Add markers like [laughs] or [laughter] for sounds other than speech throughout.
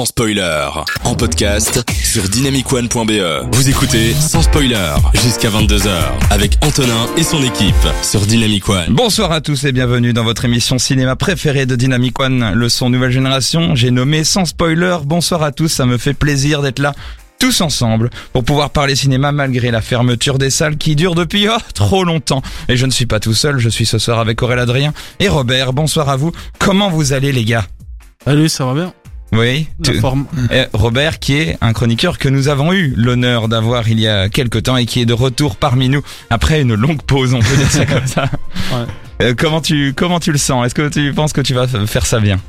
sans spoiler. En podcast sur dynamicone.be. Vous écoutez sans spoiler jusqu'à 22h avec Antonin et son équipe sur Dynamic One. Bonsoir à tous et bienvenue dans votre émission cinéma préférée de Dynamic One, le son nouvelle génération. J'ai nommé sans spoiler. Bonsoir à tous, ça me fait plaisir d'être là tous ensemble pour pouvoir parler cinéma malgré la fermeture des salles qui dure depuis oh, trop longtemps. Et je ne suis pas tout seul, je suis ce soir avec Aurélien Adrien et Robert. Bonsoir à vous. Comment vous allez les gars? Allez, ça va bien? Oui, La tu- forme. Eh, Robert qui est un chroniqueur que nous avons eu l'honneur d'avoir il y a quelque temps et qui est de retour parmi nous après une longue pause, on peut dire ça [laughs] comme ça. Ouais. Euh, comment tu comment tu le sens? Est-ce que tu penses que tu vas faire ça bien?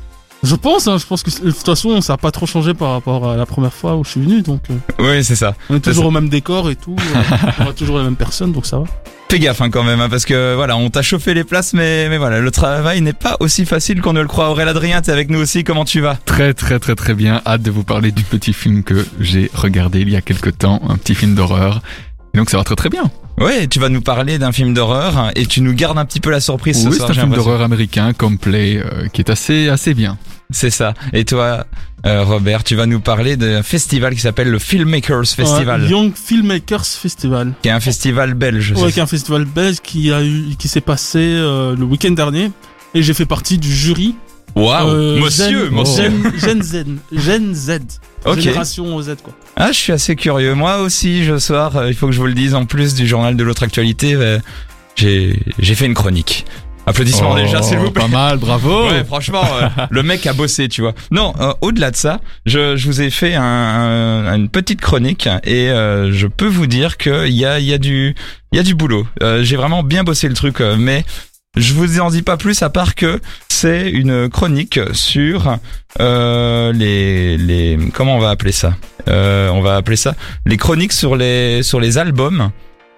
Je pense, hein, je pense que de toute façon, ça a pas trop changé par rapport à la première fois où je suis venu, donc euh, Oui, c'est ça. on est toujours ça. au même décor et tout. euh, [laughs] on a toujours les mêmes personnes, donc ça va. Fais gaffe hein, quand même, hein, parce que voilà, on t'a chauffé les places, mais mais voilà, le travail n'est pas aussi facile qu'on ne le croit. Aurélien Adrien, t'es avec nous aussi. Comment tu vas? Très très très très bien. Hâte de vous parler du petit film que j'ai regardé il y a quelque temps, un petit film d'horreur. Et donc ça va très très bien. Ouais, tu vas nous parler d'un film d'horreur et tu nous gardes un petit peu la surprise oui, ce c'est soir. un j'ai film d'horreur américain complet euh, qui est assez assez bien. C'est ça. Et toi, euh, Robert, tu vas nous parler d'un festival qui s'appelle le Filmmakers Festival, Ouais, Young Filmmakers Festival. qui est un festival belge. Ouais, qui est un festival belge qui a eu, qui s'est passé euh, le week-end dernier. Et j'ai fait partie du jury. Waouh, Euh, monsieur, Gen, monsieur. Gen, Gen Z. Gen Z. Ok. Génération Z, quoi. Ah, je suis assez curieux. Moi aussi, ce soir, il faut que je vous le dise, en plus du journal de l'autre actualité, j'ai fait une chronique. Applaudissements Oh, déjà, s'il vous plaît. Pas mal, bravo. Ouais, franchement, euh, le mec a bossé, tu vois. Non, euh, au-delà de ça, je, je vous ai fait un, un- une petite chronique et euh, je peux vous dire qu'il y a, il y a du, il y a du boulot. J'ai vraiment bien bossé le truc, mais je vous en dis pas plus à part que c'est une chronique sur euh, les, les, comment on va appeler ça? Euh, On va appeler ça les chroniques sur les, sur les albums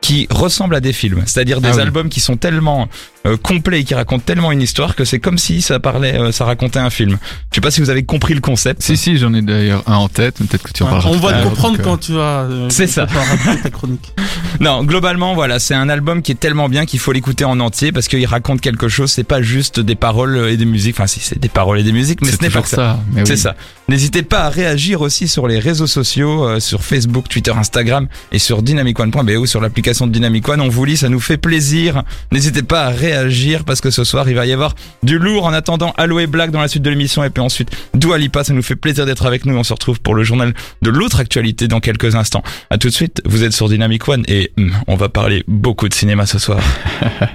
qui ressemblent à des films, c'est-à-dire des Ah oui. albums qui sont tellement euh, complets et qui racontent tellement une histoire que c'est comme si ça parlait, euh, ça racontait un film. Je sais pas si vous avez compris le concept. Si si, j'en ai d'ailleurs un en tête, mais peut-être que tu en parleras. on va l'heure, comprendre donc, euh, quand tu vas. euh, C'est ça. tu vas raconter ta chronique. [laughs] Non, globalement, voilà, c'est un album qui est tellement bien qu'il faut l'écouter en entier parce qu'il raconte quelque chose. C'est pas juste des paroles et des musiques. Enfin, si c'est des paroles et des musiques, mais ce n'est pas que ça. C'est oui. ça. N'hésitez pas à réagir aussi sur les réseaux sociaux, euh, sur Facebook, Twitter, Instagram et sur dynamicone.be ou sur l'application de Dynamic One. On vous lit, ça nous fait plaisir. N'hésitez pas à réagir parce que ce soir, il va y avoir du lourd en attendant Allo et Black dans la suite de l'émission et puis ensuite Dua Lipa. Ça nous fait plaisir d'être avec nous. On se retrouve pour le journal de l'autre actualité dans quelques instants. À tout de suite. Vous êtes sur Dynamic One et hum, on va parler beaucoup de cinéma ce soir. [laughs]